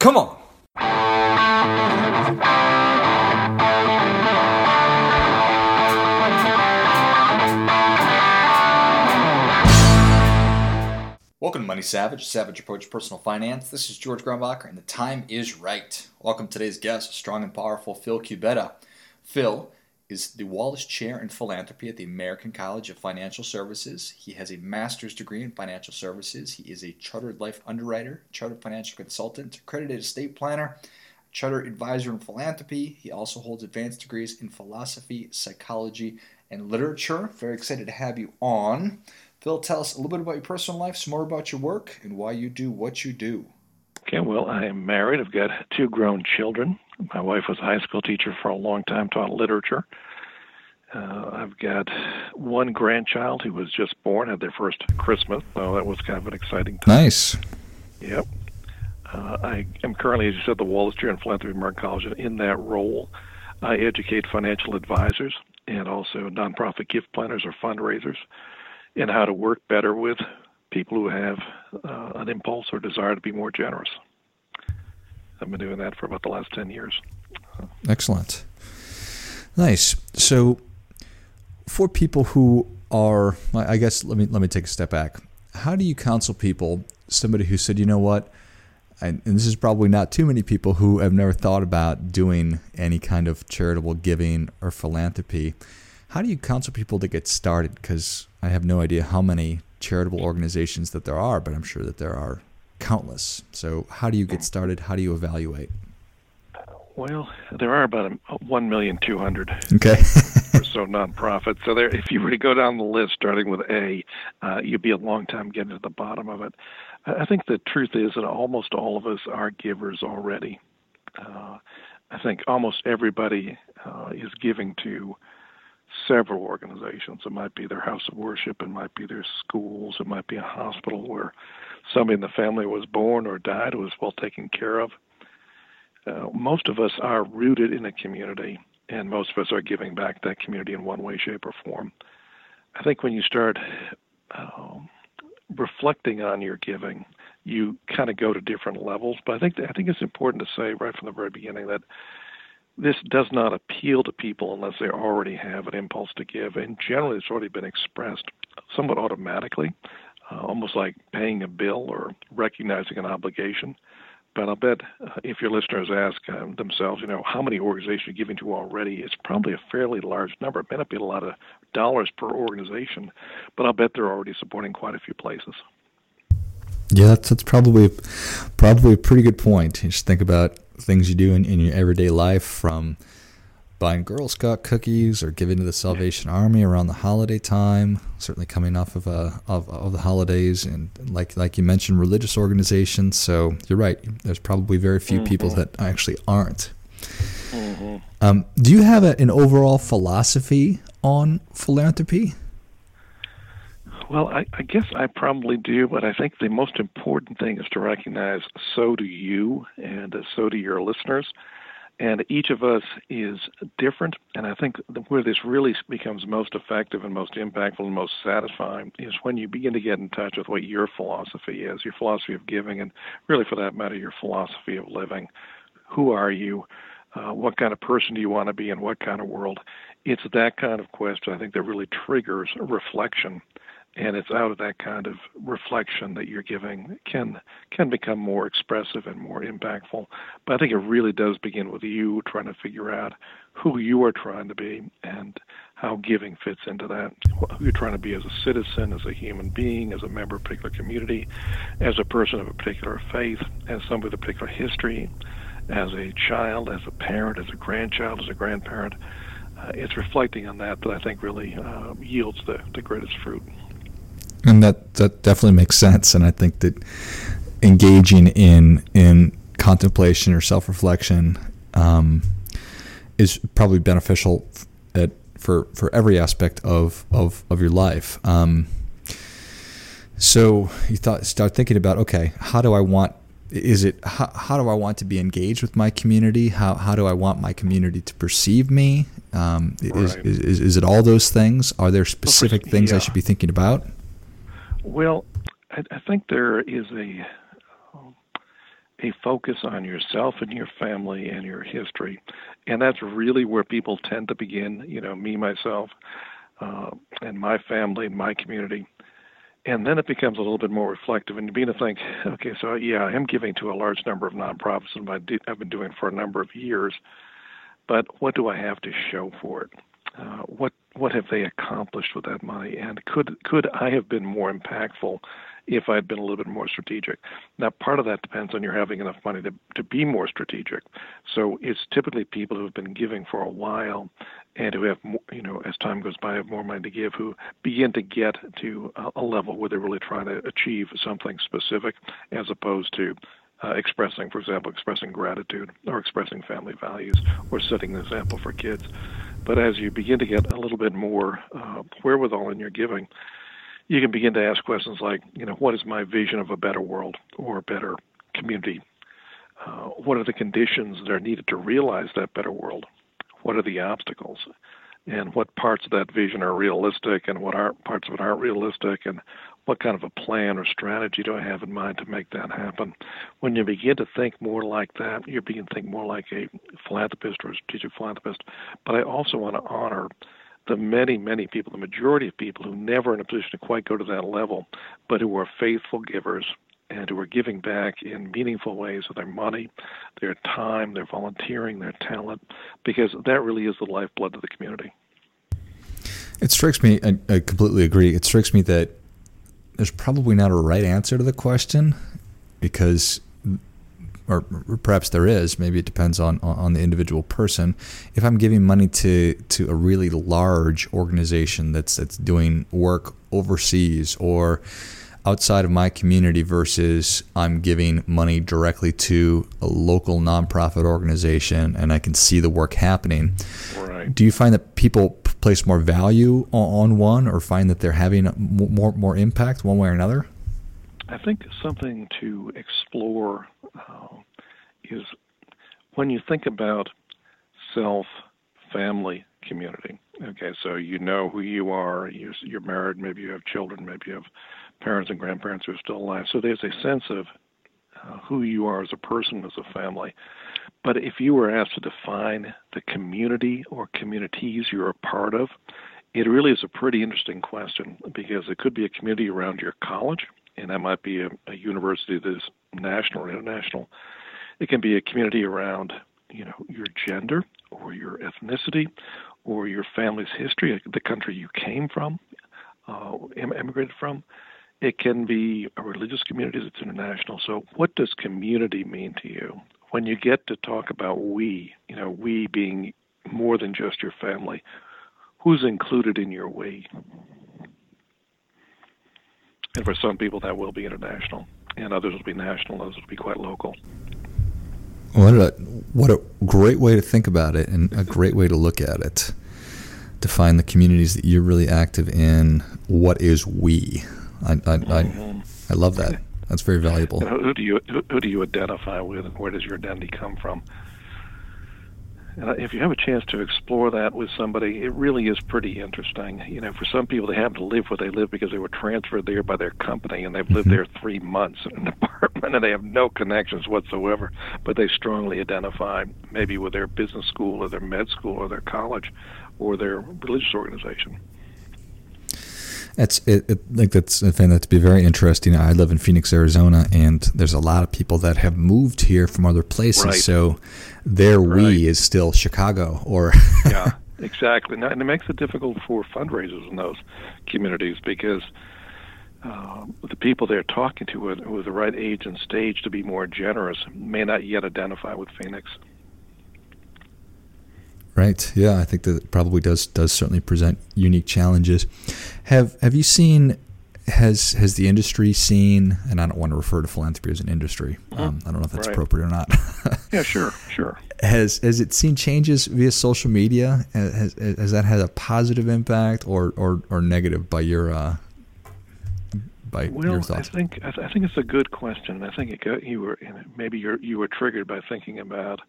Come on. Welcome to Money Savage, Savage Approach Personal Finance. This is George Grumbacher, and the time is right. Welcome to today's guest, strong and powerful Phil Cubeta. Phil is the Wallace Chair in Philanthropy at the American College of Financial Services. He has a master's degree in financial services. He is a chartered life underwriter, chartered financial consultant, accredited estate planner, chartered advisor in philanthropy. He also holds advanced degrees in philosophy, psychology, and literature. Very excited to have you on. Phil, tell us a little bit about your personal life, some more about your work, and why you do what you do. Okay, well, I am married. I've got two grown children. My wife was a high school teacher for a long time, taught literature. Uh, I've got one grandchild who was just born, had their first Christmas, so that was kind of an exciting time. Nice. Yep. Uh, I am currently, as you said, the Wallace Chair in Philanthropy and in that role, I educate financial advisors and also nonprofit gift planners or fundraisers and how to work better with people who have uh, an impulse or desire to be more generous. I've been doing that for about the last 10 years. Excellent. Nice. So, for people who are, I guess, let me let me take a step back. How do you counsel people? Somebody who said, you know what, and, and this is probably not too many people who have never thought about doing any kind of charitable giving or philanthropy. How do you counsel people to get started? Because I have no idea how many charitable organizations that there are, but I'm sure that there are countless. So, how do you get started? How do you evaluate? Well, there are about one million two hundred. Okay. or so nonprofits. So there, if you were to go down the list, starting with A, uh, you'd be a long time getting to the bottom of it. I think the truth is that almost all of us are givers already. Uh, I think almost everybody uh, is giving to several organizations. It might be their house of worship, it might be their schools, it might be a hospital where somebody in the family was born or died who was well taken care of. Uh, most of us are rooted in a community, and most of us are giving back that community in one way, shape, or form. I think when you start um, reflecting on your giving, you kind of go to different levels. But I think I think it's important to say right from the very beginning that this does not appeal to people unless they already have an impulse to give, and generally it's already been expressed somewhat automatically, uh, almost like paying a bill or recognizing an obligation. But I'll bet uh, if your listeners ask uh, themselves, you know, how many organizations you're giving to already, it's probably a fairly large number. It may not be a lot of dollars per organization, but I'll bet they're already supporting quite a few places. Yeah, that's, that's probably probably a pretty good point. You just think about things you do in, in your everyday life, from buying Girl Scout cookies or giving to the Salvation Army around the holiday time. Certainly coming off of uh, of, of the holidays, and like like you mentioned, religious organizations. So you're right. There's probably very few mm-hmm. people that actually aren't. Mm-hmm. Um, do you have a, an overall philosophy on philanthropy? Well, I, I guess I probably do, but I think the most important thing is to recognize so do you and so do your listeners. And each of us is different. And I think where this really becomes most effective and most impactful and most satisfying is when you begin to get in touch with what your philosophy is, your philosophy of giving, and really for that matter, your philosophy of living. Who are you? Uh, what kind of person do you want to be in what kind of world? It's that kind of question I think that really triggers reflection and it's out of that kind of reflection that you're giving can can become more expressive and more impactful. But I think it really does begin with you trying to figure out who you are trying to be and how giving fits into that. Who you're trying to be as a citizen, as a human being, as a member of a particular community, as a person of a particular faith, as somebody with a particular history, as a child, as a parent, as a grandchild, as a grandparent. Uh, it's reflecting on that that I think really uh, yields the, the greatest fruit and that that definitely makes sense. And I think that engaging in in contemplation or self reflection um, is probably beneficial at, for for every aspect of of, of your life. Um, so you thought start thinking about okay, how do I want is it how, how do I want to be engaged with my community? How how do I want my community to perceive me? Um, is, right. is, is, is, it all those things? Are there specific things yeah. I should be thinking about? Well, I, I think there is a a focus on yourself and your family and your history. And that's really where people tend to begin, you know, me, myself, uh, and my family, my community. And then it becomes a little bit more reflective and you begin to think, okay, so yeah, I am giving to a large number of nonprofits and I've been doing for a number of years, but what do I have to show for it? Uh, what what have they accomplished with that money, and could could I have been more impactful if I'd been a little bit more strategic. Now, part of that depends on your having enough money to, to be more strategic. So it's typically people who have been giving for a while and who have, more, you know, as time goes by, have more money to give, who begin to get to a, a level where they're really trying to achieve something specific as opposed to uh, expressing, for example, expressing gratitude or expressing family values or setting an example for kids. But as you begin to get a little bit more uh, wherewithal in your giving, you can begin to ask questions like, you know, what is my vision of a better world or a better community? Uh, what are the conditions that are needed to realize that better world? What are the obstacles? And what parts of that vision are realistic and what aren't, parts of it aren't realistic? And what kind of a plan or strategy do I have in mind to make that happen? When you begin to think more like that, you begin to think more like a philanthropist or a strategic philanthropist. But I also want to honor the many, many people, the majority of people who never in a position to quite go to that level, but who are faithful givers and who are giving back in meaningful ways with their money, their time, their volunteering, their talent, because that really is the lifeblood of the community. It strikes me, I, I completely agree. It strikes me that there's probably not a right answer to the question because or perhaps there is. Maybe it depends on on the individual person. If I'm giving money to to a really large organization that's that's doing work overseas or outside of my community versus I'm giving money directly to a local nonprofit organization and I can see the work happening. Right. Do you find that people place more value on, on one or find that they're having more more impact one way or another? I think something to explore uh, is when you think about self, family, community. Okay, so you know who you are. You, you're married. Maybe you have children. Maybe you have parents and grandparents who are still alive. So there's a sense of uh, who you are as a person, as a family. But if you were asked to define the community or communities you're a part of, it really is a pretty interesting question because it could be a community around your college, and that might be a, a university that is national or international. It can be a community around, you know, your gender or your ethnicity or your family's history, the country you came from, uh, immigrated from. It can be a religious community that's international. So, what does community mean to you? When you get to talk about we, you know, we being more than just your family, who's included in your we? And for some people, that will be international, and others will be national, others will be quite local. What a what a great way to think about it, and a great way to look at it. Define the communities that you're really active in. What is we? I I, mm-hmm. I, I love that. That's very valuable. Who do you who do you identify with, and where does your identity come from? And if you have a chance to explore that with somebody, it really is pretty interesting. You know, for some people, they happen to live where they live because they were transferred there by their company, and they've lived mm-hmm. there three months in an apartment, and they have no connections whatsoever. But they strongly identify maybe with their business school, or their med school, or their college, or their religious organization. That's it, it, like that's I find that to be very interesting. I live in Phoenix, Arizona, and there's a lot of people that have moved here from other places. Right. So their right. we is still Chicago or yeah, exactly. And it makes it difficult for fundraisers in those communities because uh, the people they're talking to with, with the right age and stage to be more generous may not yet identify with Phoenix. Right. Yeah, I think that probably does does certainly present unique challenges. Have Have you seen? Has has the industry seen? And I don't want to refer to philanthropy as an industry. Mm-hmm. Um, I don't know if that's right. appropriate or not. yeah, sure, sure. Has has it seen changes via social media? Has has that had a positive impact or or, or negative by your uh, by well, your thoughts? I think I, th- I think it's a good question. I think it got, you were maybe you you were triggered by thinking about,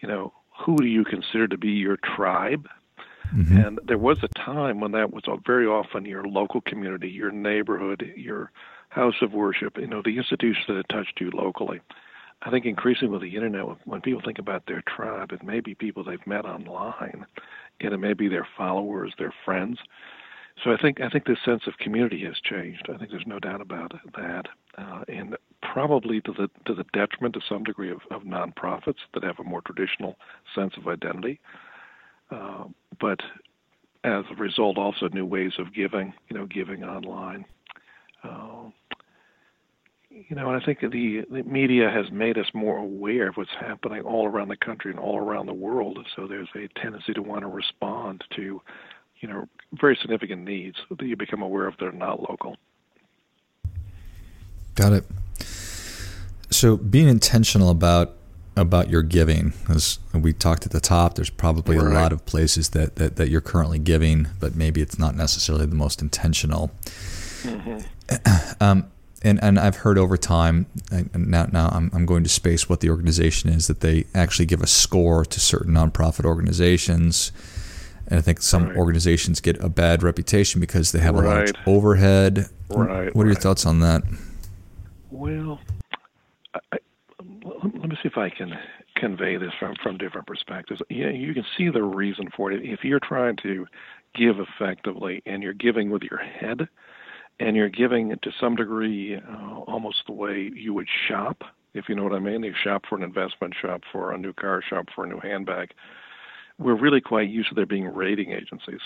you know, who do you consider to be your tribe? Mm-hmm. And there was a time when that was very often your local community, your neighborhood, your house of worship, you know, the institutions that had touched you locally. I think increasingly with the internet, when people think about their tribe, it may be people they've met online, and it may be their followers, their friends. So I think I think this sense of community has changed. I think there's no doubt about that, uh, and probably to the to the detriment to some degree of, of nonprofits that have a more traditional sense of identity. Uh, but as a result, also new ways of giving, you know, giving online. Uh, you know, and I think the, the media has made us more aware of what's happening all around the country and all around the world. So there's a tendency to want to respond to, you know, very significant needs that you become aware of that are not local. Got it. So being intentional about about your giving, as we talked at the top, there's probably right. a lot of places that, that, that you're currently giving, but maybe it's not necessarily the most intentional. Mm-hmm. Um, and, and I've heard over time, now, now I'm, I'm going to space what the organization is, that they actually give a score to certain nonprofit organizations. And I think some right. organizations get a bad reputation because they have right. a large overhead. Right. What are your thoughts on that? Well, I, let me see if I can convey this from, from different perspectives. Yeah, you can see the reason for it. If you're trying to give effectively and you're giving with your head, and you're giving to some degree uh, almost the way you would shop, if you know what I mean. You shop for an investment, shop for a new car, shop for a new handbag. We're really quite used to there being rating agencies.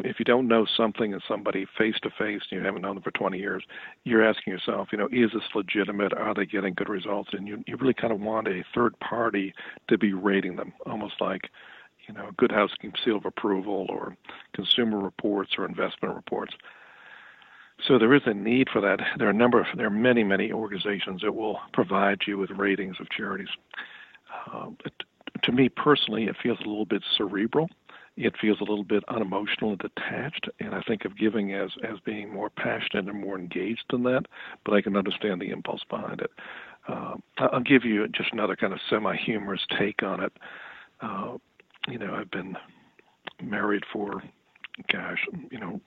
If you don't know something and somebody face to face and you haven't known them for 20 years, you're asking yourself, you know, is this legitimate? Are they getting good results? And you, you really kind of want a third party to be rating them, almost like, you know, Good Housekeeping seal of approval or consumer reports or investment reports. So there is a need for that. There are a number of, there are many, many organizations that will provide you with ratings of charities. Uh, to me personally, it feels a little bit cerebral. It feels a little bit unemotional and detached, and I think of giving as as being more passionate and more engaged than that. But I can understand the impulse behind it. Uh, I'll give you just another kind of semi-humorous take on it. Uh, you know, I've been married for, gosh, you know,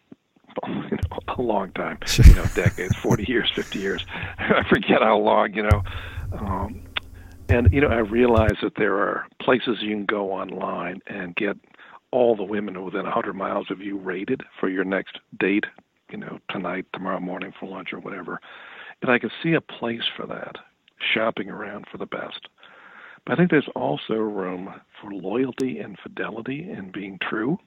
you know, a long time, you know, decades, 40 years, 50 years. I forget how long, you know. Um, and, you know, I realize that there are places you can go online and get all the women within 100 miles of you rated for your next date, you know, tonight, tomorrow morning for lunch or whatever. And I can see a place for that, shopping around for the best. But I think there's also room for loyalty and fidelity and being true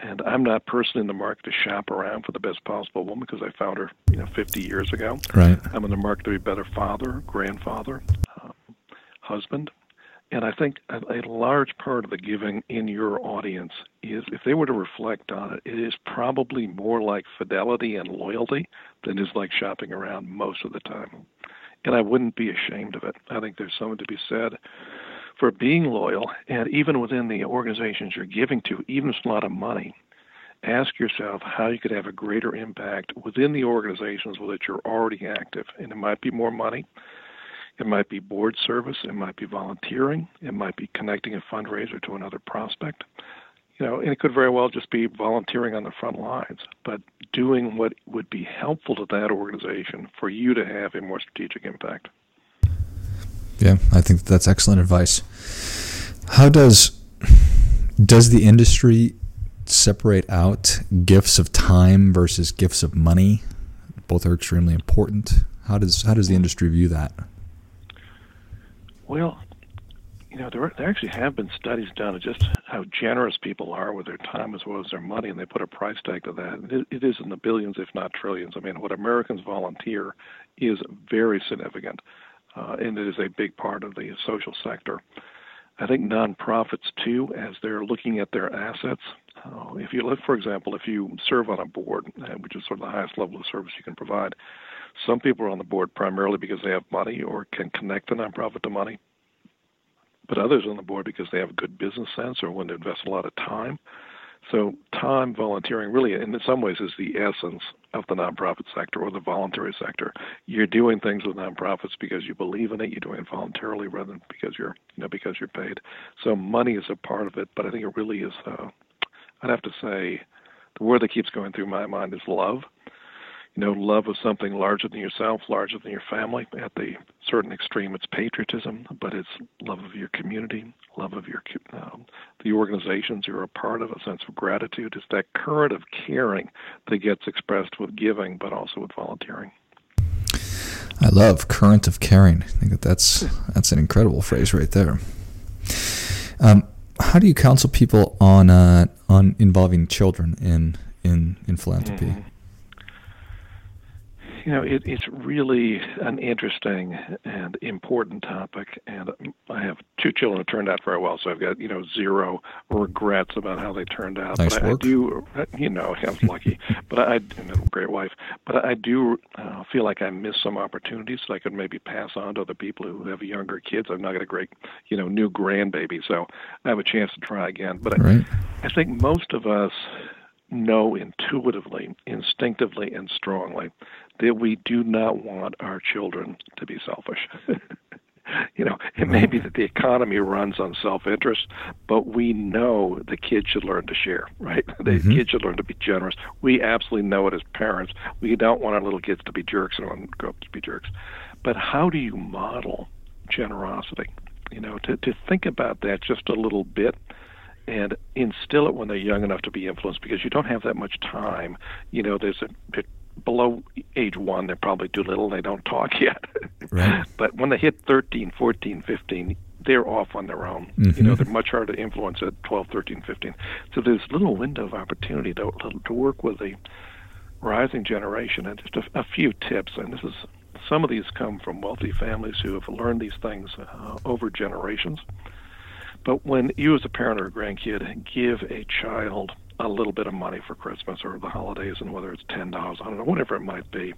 and I'm not personally in the market to shop around for the best possible woman because I found her, you know, 50 years ago. Right. I'm in the market to be a better father, grandfather, uh, husband. And I think a, a large part of the giving in your audience is, if they were to reflect on it, it is probably more like fidelity and loyalty than is like shopping around most of the time. And I wouldn't be ashamed of it. I think there's something to be said for being loyal, and even within the organizations you're giving to, even if it's a lot of money, ask yourself how you could have a greater impact within the organizations with which you're already active. And it might be more money, it might be board service, it might be volunteering, it might be connecting a fundraiser to another prospect. You know, and it could very well just be volunteering on the front lines, but doing what would be helpful to that organization for you to have a more strategic impact. Yeah, I think that's excellent advice. How does does the industry separate out gifts of time versus gifts of money? Both are extremely important. How does how does the industry view that? Well, you know, there, there actually have been studies done of just how generous people are with their time as well as their money, and they put a price tag to that. It, it is in the billions, if not trillions. I mean, what Americans volunteer is very significant uh, and it is a big part of the social sector. I think nonprofits too, as they're looking at their assets. Uh, if you look, for example, if you serve on a board, uh, which is sort of the highest level of service you can provide, some people are on the board primarily because they have money or can connect the nonprofit to money, but others on the board because they have good business sense or want to invest a lot of time so, time volunteering really, in some ways, is the essence of the nonprofit sector or the voluntary sector. You're doing things with nonprofits because you believe in it. You're doing it voluntarily rather than because you're, you know, because you're paid. So, money is a part of it, but I think it really is. Uh, I'd have to say, the word that keeps going through my mind is love. You know, love of something larger than yourself, larger than your family. At the certain extreme, it's patriotism, but it's love of your community, love of your um, the organizations you're a part of, a sense of gratitude. It's that current of caring that gets expressed with giving, but also with volunteering. I love current of caring. I think that that's that's an incredible phrase right there. Um, how do you counsel people on uh, on involving children in in in philanthropy? Mm-hmm you know, it, it's really an interesting and important topic, and I have two children who turned out very well, so I've got you know zero regrets about how they turned out. Nice but work. I do, you know, I was lucky, but I, and a great wife, but I do uh, feel like I missed some opportunities that I could maybe pass on to other people who have younger kids. I've not got a great, you know, new grandbaby, so I have a chance to try again. But right. I, I think most of us know intuitively, instinctively, and strongly that we do not want our children to be selfish. you know, it may be that the economy runs on self-interest, but we know the kids should learn to share, right? The mm-hmm. kids should learn to be generous. We absolutely know it as parents. We don't want our little kids to be jerks and want to grow up to be jerks. But how do you model generosity? You know, to, to think about that just a little bit and instill it when they're young enough to be influenced because you don't have that much time. You know, there's a below age one, they're probably too little. They don't talk yet. Right. but when they hit 13, 14, 15, they're off on their own. Mm-hmm. You know, they're much harder to influence at 12, 13, 15. So there's a little window of opportunity to, to work with the rising generation. And just a, a few tips, and this is some of these come from wealthy families who have learned these things uh, over generations. But when you, as a parent or a grandkid, give a child a little bit of money for Christmas or the holidays, and whether it's ten dollars, I don't know, whatever it might be,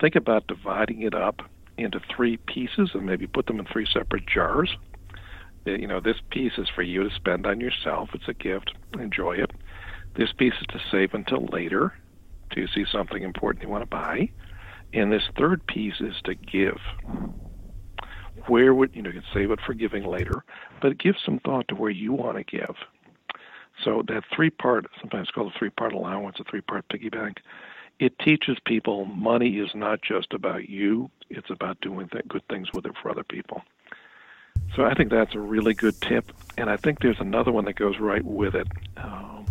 think about dividing it up into three pieces and maybe put them in three separate jars. Uh, you know, this piece is for you to spend on yourself. It's a gift. Enjoy it. This piece is to save until later, to see something important you want to buy. And this third piece is to give where would you know you can save it for giving later, but give some thought to where you want to give. So that three part, sometimes called a three part allowance, a three part piggy bank, it teaches people money is not just about you; it's about doing th- good things with it for other people. So I think that's a really good tip, and I think there's another one that goes right with it. Um,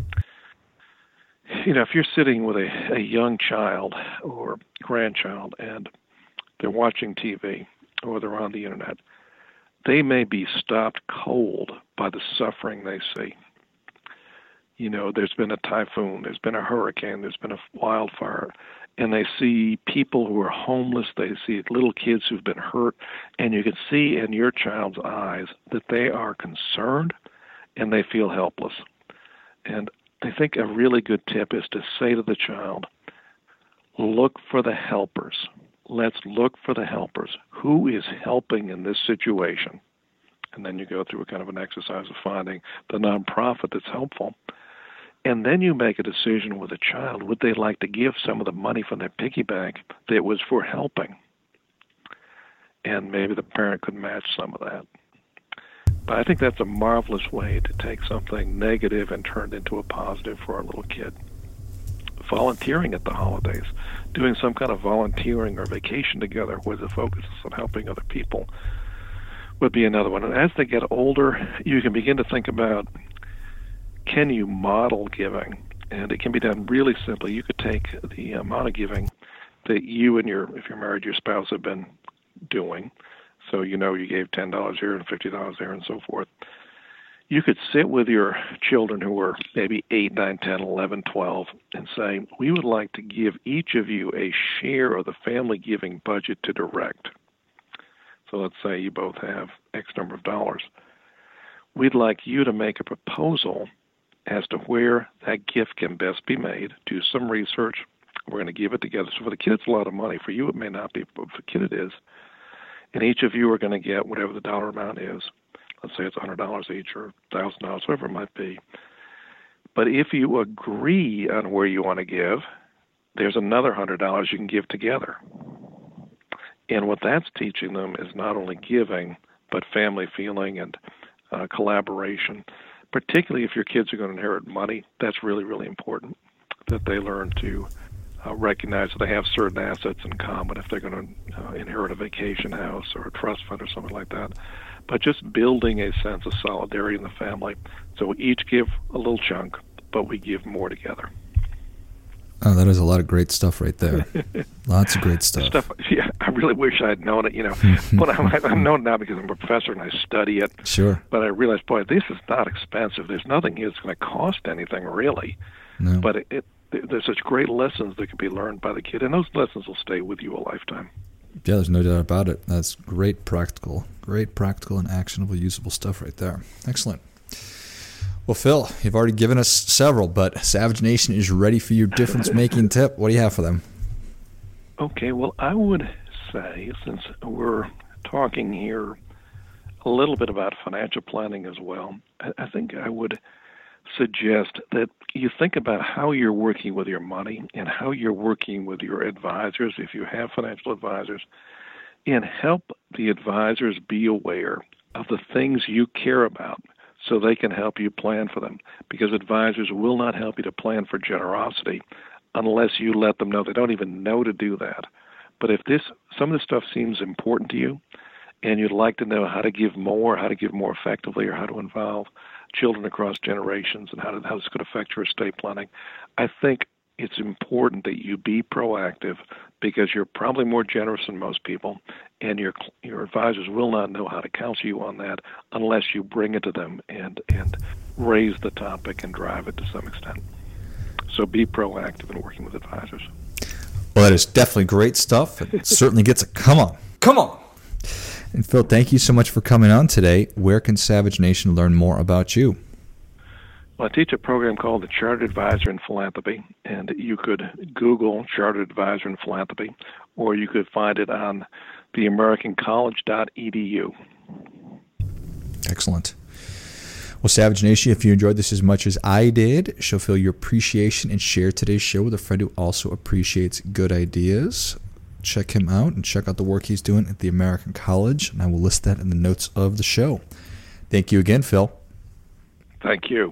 you know, if you're sitting with a, a young child or grandchild and they're watching TV, or they're on the internet, they may be stopped cold by the suffering they see. You know, there's been a typhoon, there's been a hurricane, there's been a wildfire, and they see people who are homeless, they see little kids who've been hurt, and you can see in your child's eyes that they are concerned and they feel helpless. And I think a really good tip is to say to the child, look for the helpers let's look for the helpers. Who is helping in this situation? And then you go through a kind of an exercise of finding the nonprofit that's helpful. And then you make a decision with a child. Would they like to give some of the money from their piggy bank that was for helping? And maybe the parent could match some of that. But I think that's a marvelous way to take something negative and turn it into a positive for our little kid volunteering at the holidays, doing some kind of volunteering or vacation together where the focus is on helping other people would be another one. And as they get older, you can begin to think about can you model giving? And it can be done really simply. You could take the amount of giving that you and your, if you're married, your spouse have been doing. So you know you gave $10 here and $50 there and so forth you could sit with your children who were maybe 8, 9, 10, 11, 12 and say, We would like to give each of you a share of the family giving budget to direct. So let's say you both have X number of dollars. We'd like you to make a proposal as to where that gift can best be made, do some research. We're going to give it together. So for the kid, it's a lot of money. For you, it may not be, but for the kid, it is. And each of you are going to get whatever the dollar amount is let's say it's $100 each or $1,000, whatever it might be. But if you agree on where you want to give, there's another $100 you can give together. And what that's teaching them is not only giving, but family feeling and uh, collaboration. Particularly if your kids are going to inherit money, that's really, really important that they learn to uh, recognize that they have certain assets in common if they're going to uh, inherit a vacation house or a trust fund or something like that. But just building a sense of solidarity in the family. So we each give a little chunk, but we give more together. Oh, that is a lot of great stuff right there. Lots of great stuff. stuff. Yeah, I really wish I had known it. You know, but I'm, I know it now because I'm a professor and I study it. Sure. But I realized, boy, this is not expensive. There's nothing here that's going to cost anything really. No. But it, it, there's such great lessons that can be learned by the kid, and those lessons will stay with you a lifetime. Yeah, there's no doubt about it. That's great practical, great practical and actionable, usable stuff right there. Excellent. Well, Phil, you've already given us several, but Savage Nation is ready for your difference making tip. What do you have for them? Okay, well, I would say, since we're talking here a little bit about financial planning as well, I think I would suggest that you think about how you're working with your money and how you're working with your advisors, if you have financial advisors, and help the advisors be aware of the things you care about so they can help you plan for them. Because advisors will not help you to plan for generosity unless you let them know. They don't even know to do that. But if this some of this stuff seems important to you and you'd like to know how to give more, how to give more effectively, or how to involve children across generations and how, to, how this could affect your estate planning, I think it's important that you be proactive because you're probably more generous than most people, and your your advisors will not know how to counsel you on that unless you bring it to them and and raise the topic and drive it to some extent. So be proactive in working with advisors. Well, that is definitely great stuff. It certainly gets a come on, come on. And Phil, thank you so much for coming on today. Where can Savage Nation learn more about you? Well, I teach a program called the Chartered Advisor in Philanthropy, and you could Google Chartered Advisor in Philanthropy, or you could find it on theamericancollege.edu. Excellent. Well, Savage Nation, if you enjoyed this as much as I did, show Phil your appreciation and share today's show with a friend who also appreciates good ideas. Check him out and check out the work he's doing at the American College, and I will list that in the notes of the show. Thank you again, Phil. Thank you.